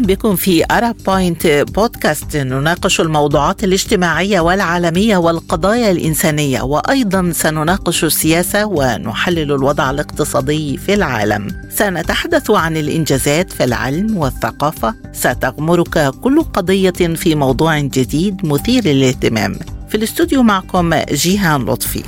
أهلا بكم في Arab Point Podcast نناقش الموضوعات الاجتماعية والعالمية والقضايا الإنسانية وأيضا سنناقش السياسة ونحلل الوضع الاقتصادي في العالم. سنتحدث عن الإنجازات في العلم والثقافة، ستغمرك كل قضية في موضوع جديد مثير للاهتمام. في الاستوديو معكم جيهان لطفي.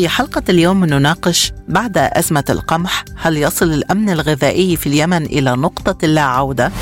في حلقة اليوم نناقش بعد أزمة القمح هل يصل الأمن الغذائي في اليمن إلى نقطة لا عودة؟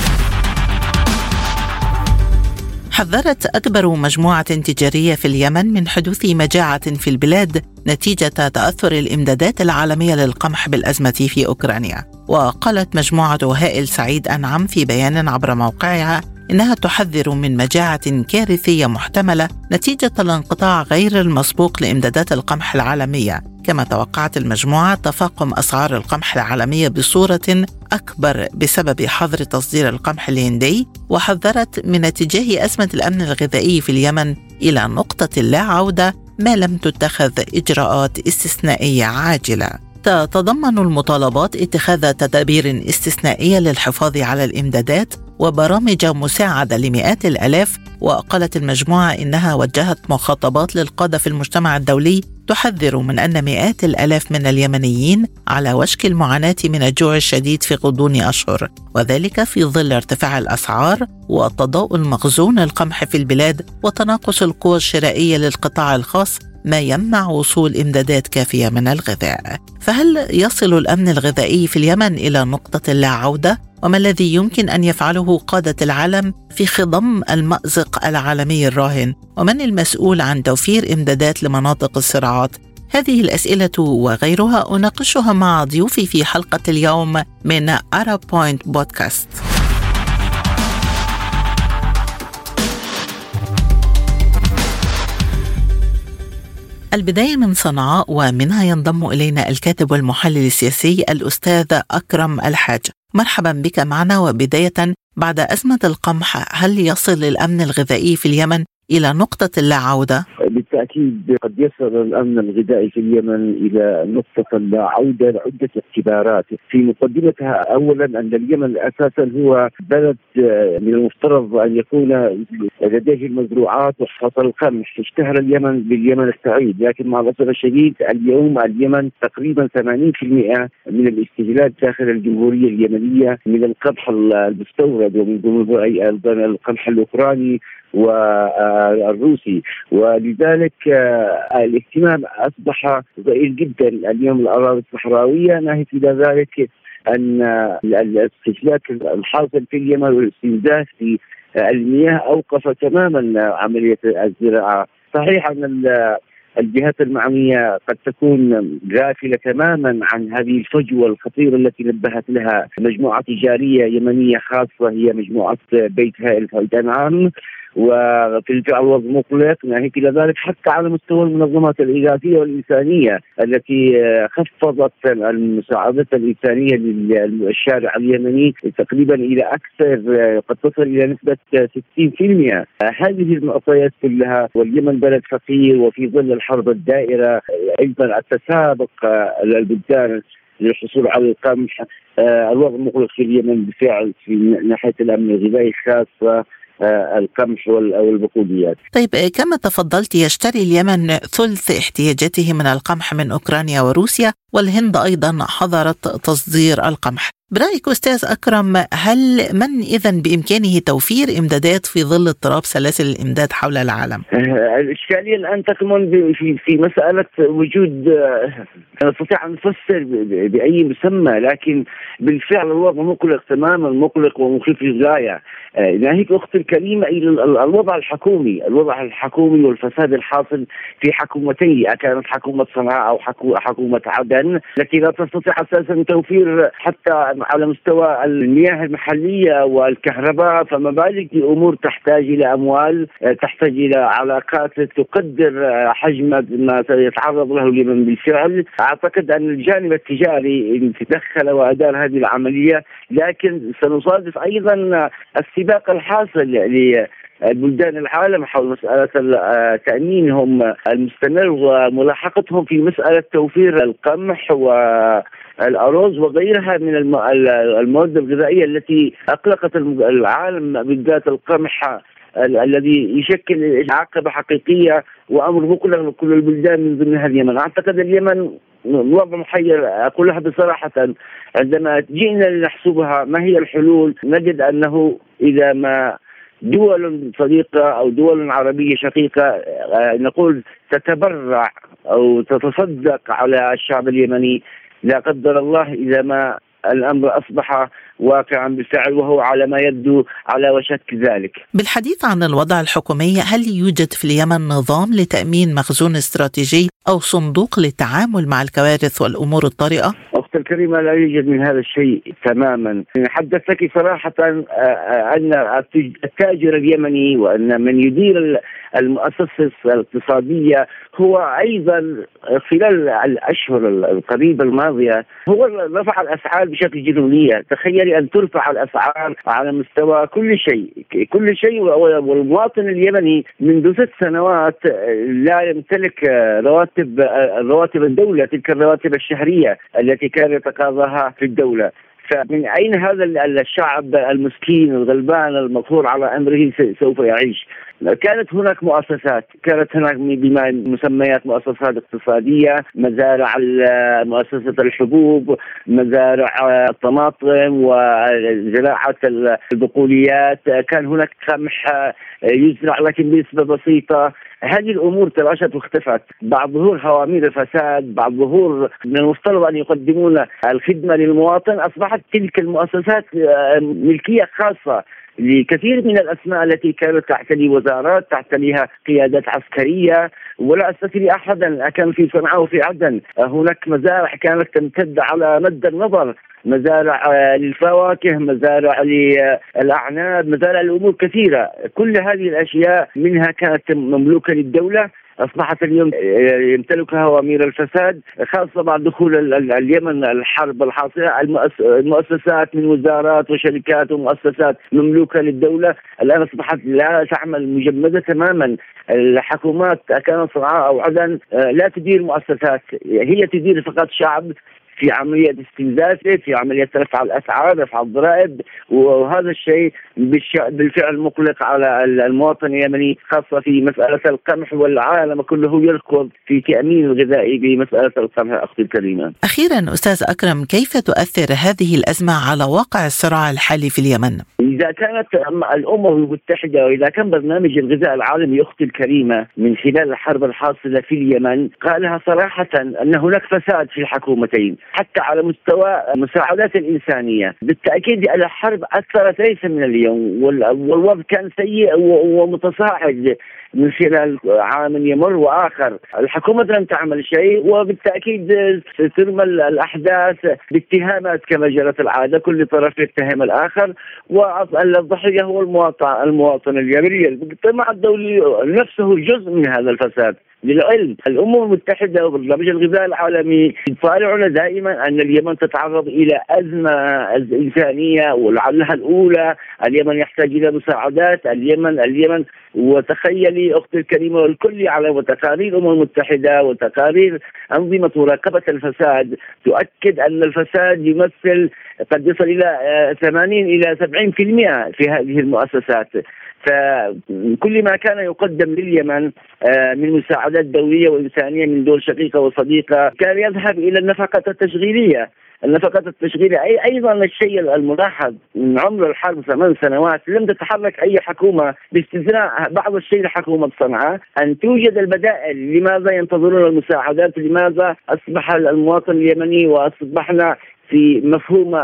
حذرت أكبر مجموعة تجارية في اليمن من حدوث مجاعة في البلاد نتيجة تأثر الإمدادات العالمية للقمح بالأزمة في أوكرانيا وقالت مجموعة هائل سعيد أنعم في بيان عبر موقعها إنها تحذر من مجاعة كارثية محتملة نتيجة الانقطاع غير المسبوق لإمدادات القمح العالمية. كما توقعت المجموعة تفاقم أسعار القمح العالمية بصورة أكبر بسبب حظر تصدير القمح الهندي وحذرت من اتجاه أزمة الأمن الغذائي في اليمن إلى نقطة لا عودة ما لم تتخذ إجراءات استثنائية عاجلة. تتضمن المطالبات اتخاذ تدابير استثنائية للحفاظ على الإمدادات وبرامج مساعدة لمئات الآلاف وقالت المجموعة إنها وجهت مخاطبات للقادة في المجتمع الدولي تحذر من أن مئات الآلاف من اليمنيين على وشك المعاناة من الجوع الشديد في غضون أشهر وذلك في ظل ارتفاع الأسعار وتضاؤل مخزون القمح في البلاد وتناقص القوى الشرائية للقطاع الخاص ما يمنع وصول إمدادات كافية من الغذاء. فهل يصل الأمن الغذائي في اليمن إلى نقطة لا عودة؟ وما الذي يمكن أن يفعله قادة العالم في خضم المأزق العالمي الراهن؟ ومن المسؤول عن توفير إمدادات لمناطق الصراعات؟ هذه الأسئلة وغيرها أناقشها مع ضيوفي في حلقة اليوم من أرب بوينت بودكاست البداية من صنعاء ومنها ينضم إلينا الكاتب والمحلل السياسي الأستاذ أكرم الحاج. مرحبا بك معنا وبداية بعد أزمة القمح هل يصل الأمن الغذائي في اليمن؟ إلى نقطة لا عودة؟ بالتأكيد قد يصل الأمن الغذائي في اليمن إلى نقطة لا عوده لعدة اعتبارات، في مقدمتها اولا أن اليمن أساسا هو بلد آه، من المفترض أن يكون لديه المزروعات وحصل القمح، اشتهر اليمن باليمن السعيد، لكن مع الأسف الشديد اليوم اليمن تقريبا 80% من الاستهلاك داخل الجمهورية اليمنية من القمح المستورد ومن أيضا القمح الأوكراني. والروسي. ولذلك آه، الاهتمام أصبح ضئيل جدا. اليوم الأراضي الصحراوية ناهيك إلى ذلك أن الاستهلاك الحاصل في اليمن والاستنزاف في المياه أوقف تماما عملية الزراعة. صحيح أن الجهات المعنية قد تكون غافلة تماما عن هذه الفجوة الخطيرة التي نبهت لها مجموعة تجارية يمنية خاصة هي مجموعة بيت هائل فايدان وفي وضع مقلق ناهيك إلى ذلك حتى على مستوى المنظمات الاغاثيه والإنسانية التي خفضت المساعدات الإنسانية للشارع اليمني تقريبا إلى أكثر قد تصل إلى نسبة 60% هذه المعطيات كلها واليمن بلد فقير وفي ظل الحرب الدائرة أيضا التسابق البلدان للحصول على القمح. الوضع مغلق في اليمن بالفعل في ناحية الأمن الغذائي خاصه آه، القمح أو البقوليات. طيب آه، كما تفضلت يشتري اليمن ثلث احتياجاته من القمح من أوكرانيا وروسيا والهند أيضا حظرت تصدير القمح. برأيك أستاذ أكرم هل من اذا بإمكانه توفير إمدادات في ظل اضطراب سلاسل الإمداد حول العالم؟ آه، الإشكالية الآن تكمن في في مسألة وجود نستطيع أن نفسر بأي مسمى لكن بالفعل الوضع مقلق تماما مقلق ومخيف للغاية ناهيك أختي الكريمة إلى الوضع الحكومي، الوضع الحكومي والفساد الحاصل في حكومتي كانت حكومة صنعاء أو حكومة عدن التي لا تستطيع أساسا توفير حتى على مستوى المياه المحلية والكهرباء فما بالك بامور تحتاج إلى أموال تحتاج إلى علاقات تقدر حجم ما سيتعرض له اليمن بالفعل، أعتقد أن الجانب التجاري تدخل وأدار هذه العملية لكن سنصادف أيضا السباق الحاصل البلدان العالم حول مسألة تأمينهم المستمر وملاحقتهم في مسألة توفير القمح و الارز وغيرها من المواد الغذائية التي أقلقت العالم بالذات القمح الذي يشكل عقبة حقيقية وأمر مقلق لكل البلدان من ضمنها اليمن، أعتقد اليمن وضع محير أقولها بصراحة عندما جئنا لنحسبها ما هي الحلول نجد أنه إذا ما دول صديقة أو دول عربية شقيقة آه، نقول تتبرع أو تتصدق على الشعب اليمني لا قدر الله إذا ما الأمر أصبح واقعا بالفعل وهو على ما يبدو على وشك ذلك. بالحديث عن الوضع الحكومي هل يوجد في اليمن نظام لتأمين مخزون استراتيجي أو صندوق للتعامل مع الكوارث والأمور الطارئة؟ اخت الكريمه لا يوجد من هذا الشيء تماما، حدثت لك صراحة آه، آه، أن التاجر اليمني وأن من يدير المؤسسة الاقتصادية هو أيضا خلال الأشهر القريبة الماضية هو رفع الأسعار بشكل جنونيه، تخيلي أن ترفع الأسعار على مستوى كل شيء، كل شيء والمواطن اليمني منذ ست سنوات لا يمتلك رواتب رواتب الدولة تلك الرواتب الشهرية التي كان يتقاضاها في الدولة، فمن أين هذا الشعب المسكين الغلبان المقهور على أمره سوف يعيش؟ كانت هناك مؤسسات كانت هناك بما مسميات مؤسسات اقتصادية مزارع مؤسسة الحبوب مزارع الطماطم وزراعة البقوليات. كان هناك قمح يزرع لكن بنسبة بسيطة. هذه الأمور تلاشت واختفت بعد ظهور هوامير الفساد بعد ظهور من المفترض أن يقدمون الخدمة للمواطن أصبحت تلك المؤسسات ملكية خاصة. لكثير من الأسماء التي كانت تعتلي وزارات تعتليها قيادات عسكرية ولا أستثني أحدا كان في صنعاء وفي عدن. هناك مزارع كانت تمتد على مد النظر مزارع آه، للفواكه مزارع للأعناب مزارع لأمور كثيرة. كل هذه الأشياء منها كانت مملوكة للدولة. أصبحت اليوم يمتلكها اوامير الفساد خاصة بعد دخول اليمن الحرب الحاصلة المؤسسات من وزارات وشركات ومؤسسات مملوكة للدولة. الآن أصبحت لا تعمل مجمدة تماما. الحكومات كانت صنعاء أو عدن آه، لا تدير مؤسسات هي تدير فقط شعب. في عملية استنزافه في عملية رفع الأسعار رفع الضرائب وهذا الشيء بالفعل مقلق على المواطن اليمني خاصة في مسألة القمح والعالم كله يركض في تأمين الغذائي بمسألة القمح أختي الكريمة أخيرا أستاذ أكرم كيف تؤثر هذه الأزمة على واقع الصراع الحالي في اليمن؟ إذا كانت الأمم المتحدة وإذا كان برنامج الغذاء العالمي أختي الكريمة من خلال الحرب الحاصلة في اليمن قالها صراحة أن هناك فساد في الحكومتين حتى على مستوى المساعدات الإنسانية. بالتأكيد الحرب أثرت ليس من اليوم والوضع كان سيء ومتصاعد من خلال عام يمر وآخر، الحكومة لم تعمل شيء وبالتأكيد ترمى الأحداث باتهامات كما جرت العادة، كل طرف يتهم الآخر والضحية هو المواطن المواطن اليمني، المجتمع الدولي نفسه جزء من هذا الفساد. للعلم. الأمم المتحدة وبرنامج الغذاء العالمي يطالعنا دائما أن اليمن تتعرض إلى أزمة انسانيه ولعلها الأولى. اليمن يحتاج إلى مساعدات. اليمن اليمن وتخيلي أختي الكريمة والكل يعلم وتقارير الأمم المتحدة وتقارير أنظمة مراقبة الفساد. تؤكد أن الفساد يمثل قد يصل إلى 80 إلى 70% في هذه المؤسسات. فكل ما كان يقدم لليمن آه، من مساعدات دولية وإنسانية من دول شقيقة وصديقة كان يذهب إلى النفقه التشغيلية. النفقات التشغيلية أي أيضا الشيء الملاحظ من عمر الحرب ثمان سنوات لم تتحرك أي حكومة باستثناء بعض الشيء لحكومة صنعاء أن توجد البدائل لماذا ينتظرون المساعدات لماذا أصبح المواطن اليمني وأصبحنا في مفهوم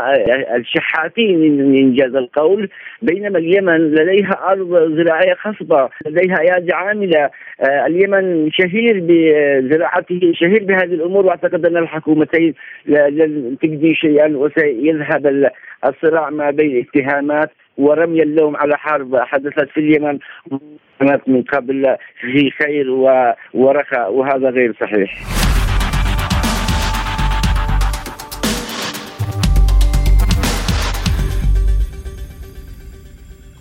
الشحاتين من انجاز القول بينما اليمن لديها أرض زراعية خصبة لديها ايادي عاملة. آه، اليمن شهير بزراعته شهير بهذه الأمور وأعتقد أن الحكومتين لن تجدي شيئا وسيذهب الصراع ما بين اتهامات ورمي اللوم على حرب حدثت في اليمن من قبل في خير ورخاء وهذا غير صحيح.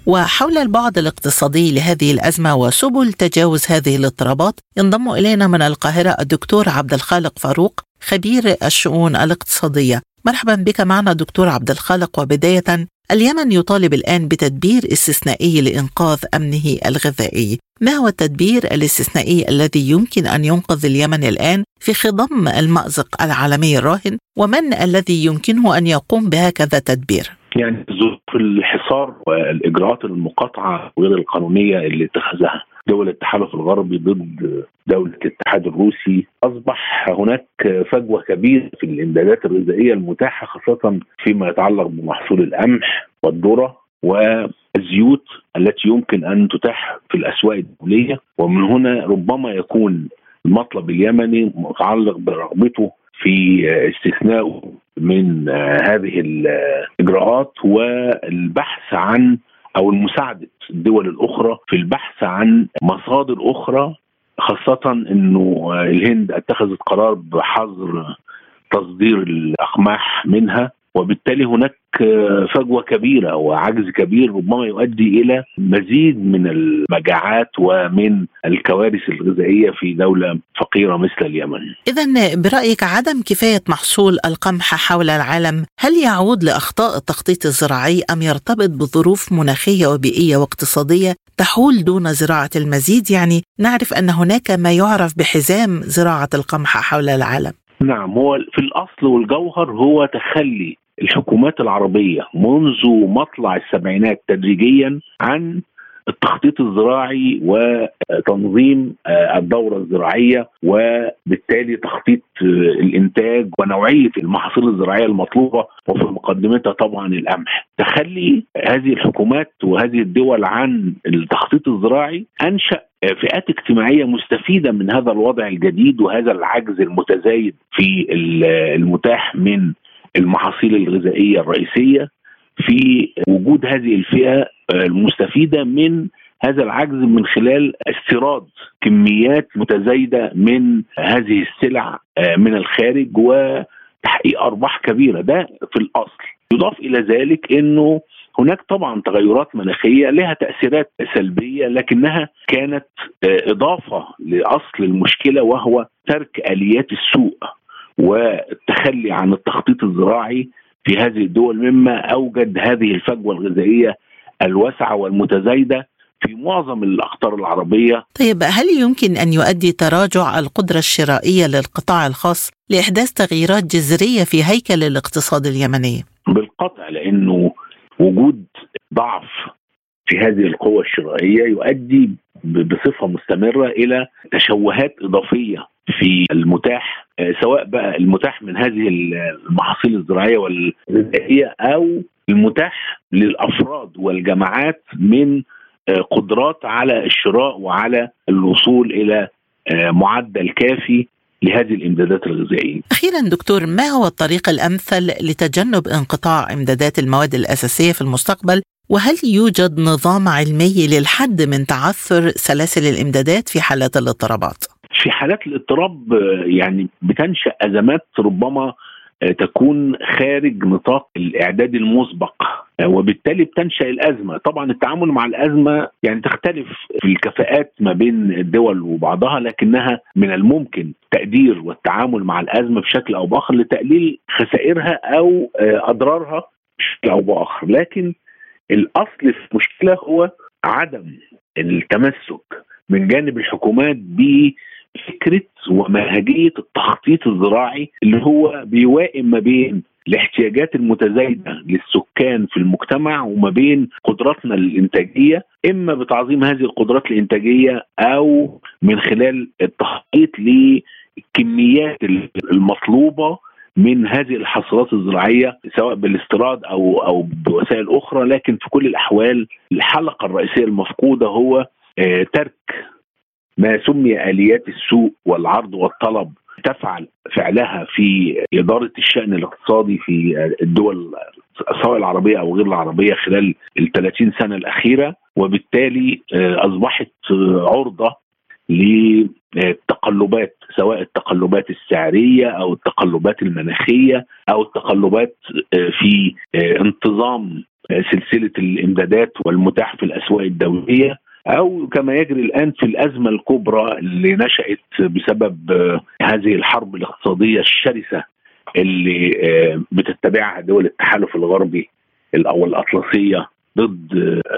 وحول البعد الاقتصادي لهذه الأزمة وسبل تجاوز هذه الاضطرابات ينضم إلينا من القاهرة الدكتور عبد الخالق فاروق خبير الشؤون الاقتصادية مرحبا بك معنا دكتور عبد الخالق وبداية اليمن يطالب الآن بتدبير استثنائي لإنقاذ أمنه الغذائي ما هو التدبير الاستثنائي الذي يمكن أن ينقذ اليمن الآن في خضم المأزق العالمي الراهن ومن الذي يمكنه أن يقوم بهكذا تدبير؟ يعني ظروف الحصار والإجراءات المقاطعة غير القانونية اللي اتخذها دول التحالف الغربي ضد دولة الاتحاد الروسي أصبح هناك فجوة كبيرة في الإمدادات الغذائية المتاحة خاصة فيما يتعلق بمحصول القمح والذرة والزيوت التي يمكن أن تتاح في الأسواق الدولية. ومن هنا ربما يكون المطلب اليمني متعلق برغبته في استثنائه من هذه الإجراءات والبحث عن أو المساعدة الدول الأخرى في البحث عن مصادر أخرى خاصة إنه الهند أتخذت قرار بحظر تصدير الأقماح منها. وبالتالي هناك فجوة كبيرة وعجز كبير ربما يؤدي إلى مزيد من المجاعات ومن الكوارث الغذائية في دولة فقيرة مثل اليمن. اذا برأيك عدم كفاية محصول القمح حول العالم هل يعود لأخطاء التخطيط الزراعي أم يرتبط بظروف مناخية وبيئية واقتصادية تحول دون زراعة المزيد؟ يعني نعرف أن هناك ما يعرف بحزام زراعة القمح حول العالم. نعم هو في الأصل والجوهر هو تخلي الحكومات العربية منذ مطلع السبعينات تدريجيا عن التخطيط الزراعي وتنظيم الدورة الزراعية وبالتالي تخطيط الإنتاج ونوعية المحاصيل الزراعية المطلوبة وفي مقدمتها طبعا القمح. تخلي هذه الحكومات وهذه الدول عن التخطيط الزراعي أنشأ فئات اجتماعية مستفيدة من هذا الوضع الجديد وهذا العجز المتزايد في المتاح من المحاصيل الغذائية الرئيسية في وجود هذه الفئة المستفيدة من هذا العجز من خلال استيراد كميات متزايدة من هذه السلع من الخارج وتحقيق أرباح كبيرة. ده في الأصل. يضاف إلى ذلك أنه هناك طبعا تغيرات مناخية لها تأثيرات سلبية لكنها كانت إضافة لأصل المشكلة وهو ترك آليات السوق. والتخلي عن التخطيط الزراعي في هذه الدول مما أوجد هذه الفجوة الغذائية الواسعة والمتزايدة في معظم الأقطار العربية. طيب هل يمكن أن يؤدي تراجع القدرة الشرائية للقطاع الخاص لإحداث تغييرات جذرية في هيكل الاقتصاد اليمني؟ بالقطع لأنه وجود ضعف في هذه القوة الشرائية يؤدي بصفة مستمرة إلى تشوهات إضافية في المتاح سواء بقى المتاح من هذه المحاصيل الزراعية والغذائية أو المتاح للأفراد والجماعات من قدرات على الشراء وعلى الوصول إلى معدل كافي لهذه الإمدادات الغذائية. أخيرا دكتور ما هو الطريق الأمثل لتجنب انقطاع إمدادات المواد الأساسية في المستقبل؟ وهل يوجد نظام علمي للحد من تعثر سلاسل الإمدادات في حالات الاضطرابات؟ في حالات الاضطراب يعني بتنشأ أزمات ربما تكون خارج نطاق الإعداد المسبق وبالتالي بتنشأ الأزمة، طبعا التعامل مع الأزمة يعني تختلف في الكفاءات ما بين الدول وبعضها لكنها من الممكن تقدير والتعامل مع الأزمة بشكل أو بآخر لتقليل خسائرها أو أضرارها بشكل أو بآخر، لكن الأصل في المشكلة هو عدم التمسك من جانب الحكومات ب فكرة ومنهجية التخطيط الزراعي اللي هو بيوائم ما بين الاحتياجات المتزايدة للسكان في المجتمع وما بين قدراتنا الإنتاجية إما بتعظيم هذه القدرات الإنتاجية أو من خلال التخطيط للكميات المطلوبة من هذه الحصولات الزراعية سواء بالاستيراد أو أو بوسائل أخرى لكن في كل الأحوال الحلقة الرئيسية المفقودة هو ترك ما سمي آليات السوق والعرض والطلب تفعل فعلها في إدارة الشأن الاقتصادي في الدول سواء العربية أو غير العربية خلال ال 30 سنة الأخيرة وبالتالي أصبحت عرضة لتقدم التقلبات سواء التقلبات السعرية أو التقلبات المناخية أو التقلبات في انتظام سلسلة الإمدادات والمتاح في الأسواق الدولية. أو كما يجري الآن في الأزمة الكبرى اللي نشأت بسبب هذه الحرب الاقتصادية الشرسة اللي بتتبعها دول التحالف الغربي أو الأطلسية ضد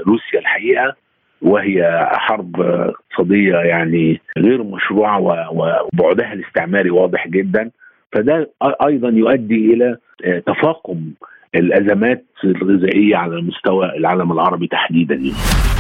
روسيا الحقيقة وهي حرب اقتصادية يعني غير مشروعة وبعدها الاستعماري واضح جدا فده أيضا يؤدي إلى تفاقم الأزمات الغذائية على مستوى العالم العربي تحديدا يعني.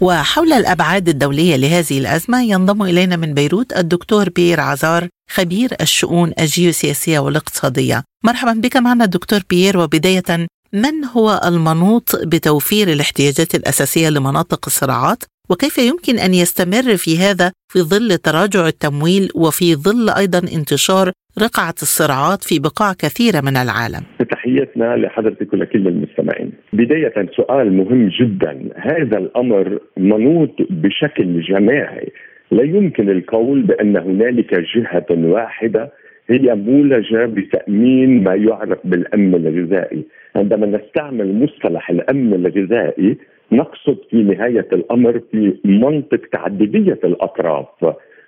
وحول الأبعاد الدولية لهذه الأزمة ينضم إلينا من بيروت الدكتور بير عزار خبير الشؤون الجيوسياسية والاقتصادية. مرحبا بك معنا دكتور بيير وبداية من هو المنوط بتوفير الاحتياجات الأساسية لمناطق الصراعات وكيف يمكن أن يستمر في هذا في ظل تراجع التمويل وفي ظل أيضا انتشار رقعه الصراعات في بقاع كثيره من العالم. تحياتنا لحضرتك ولكل المستمعين. بداية سؤال مهم جدا، هذا الأمر منوط بشكل جماعي، لا يمكن القول بأن هنالك جهة واحدة هي مولجة بتأمين ما يعرف بالأمن الغذائي، عندما نستعمل مصطلح الأمن الغذائي نقصد في نهاية الأمر في منطق تعددية الأطراف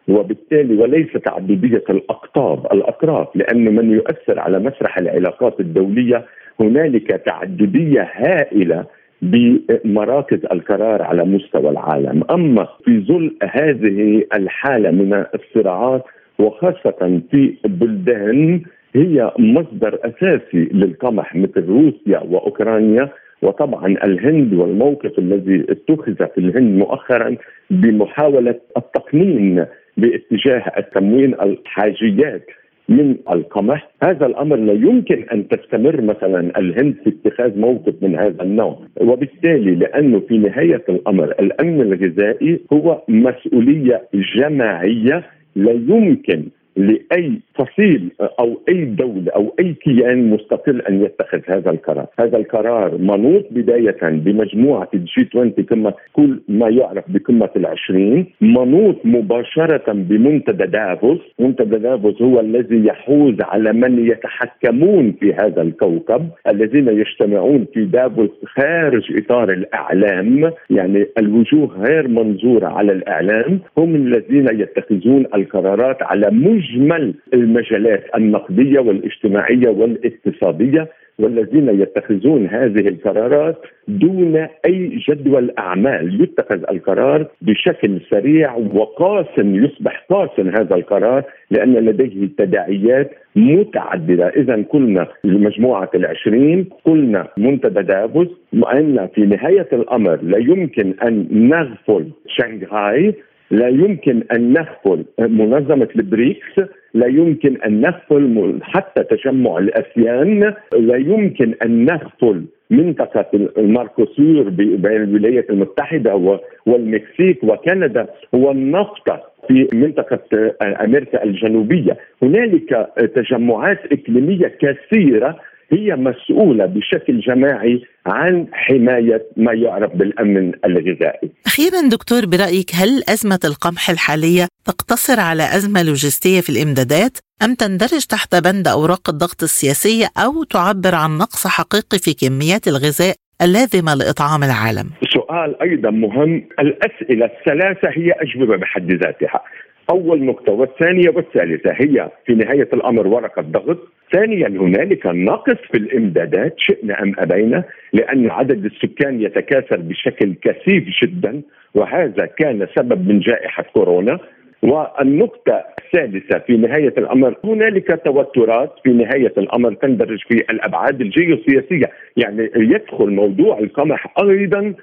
وبالتالي وليس تعددية الأقطاب، الأطراف لأن من يؤثر على مسرح العلاقات الدولية هنالك تعددية هائلة بمراكز القرار على مستوى العالم، أما في ظل هذه الحالة من الصراعات وخاصة في بلدان هي مصدر أساسي للقمح مثل روسيا وأوكرانيا وطبعا الهند والموقف الذي اتخذ في الهند مؤخرا بمحاولة التقنين باتجاه التموين الحاجيات من القمح. هذا الأمر لا يمكن أن تستمر. مثلا الهند في اتخاذ موقف من هذا النوع. وبالتالي لأنه في نهاية الأمر الأمن الغذائي هو مسؤولية جماعية لا يمكن لأي فصيل أو أي دولة أو أي كيان مستقل أن يتخذ هذا القرار، هذا القرار منوط بداية بمجموعة الجي 20 كما كل ما يعرف بقمة العشرين، منوط مباشرة بمنتدى دافوس، منتدى دافوس هو الذي يحوز على من يتحكمون في هذا الكوكب، الذين يجتمعون في دافوس خارج إطار الإعلام، يعني الوجوه غير منظورة على الإعلام، هم الذين يتخذون القرارات على مجمل مجمل المجالات النقدية والاجتماعية والاقتصادية والذين يتخذون هذه القرارات دون أي جدول أعمال. يتخذ القرار بشكل سريع وقاسم يصبح قاسم هذا القرار لأن لديه تداعيات متعددة. اذا قلنا مجموعه العشرين قلنا منتدى دافوس وان في نهاية الأمر لا يمكن أن نغفل شنغهاي لا يمكن أن نغفل منظمة البريكس لا يمكن أن نغفل حتى تجمع الأسيان لا يمكن أن نغفل منطقة الماركوسور بين الولايات المتحدة والمكسيك وكندا والنفط في منطقة أمريكا الجنوبية. هنالك تجمعات إقليمية كثيرة هي مسؤولة بشكل جماعي عن حماية ما يعرف بالأمن الغذائي. أخيرا دكتور برأيك هل أزمة القمح الحالية تقتصر على أزمة لوجستية في الإمدادات؟ أم تندرج تحت بند أوراق الضغط السياسية أو تعبر عن نقص حقيقي في كميات الغذاء اللازمة لإطعام العالم؟ سؤال أيضا مهم. الأسئلة الثلاثة هي أجوبة بحد ذاتها. أول نقطة والثانية والثالثة هي في نهاية الأمر ورقة ضغط ثانيا هنالك نقص في الإمدادات شئنا أم أبينا لأن عدد السكان يتكاثر بشكل كثيف جدا وهذا كان سبب من جائحة كورونا. والنقطة الثالثة في نهاية الأمر هنالك توترات في نهاية الأمر تندرج في الأبعاد الجيوسياسية. يعني يدخل موضوع القمح أيضا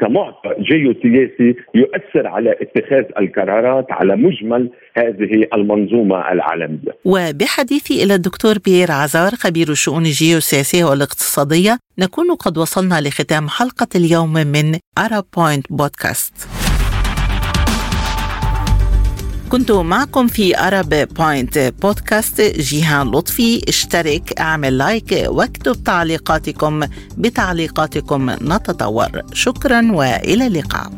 كمعطى جيوسياسي يؤثر على اتخاذ القرارات على مجمل هذه المنظومة العالمية. وبحديثي إلى الدكتور بيير عزار خبير الشؤون الجيوسياسية والاقتصادية نكون قد وصلنا لختام حلقة اليوم من أرا بوينت بودكاست كنت معكم في Arab Point بودكاست جيهان لطفي اشترك اعمل لايك واكتب تعليقاتكم. بتعليقاتكم نتطور. شكرا وإلى اللقاء.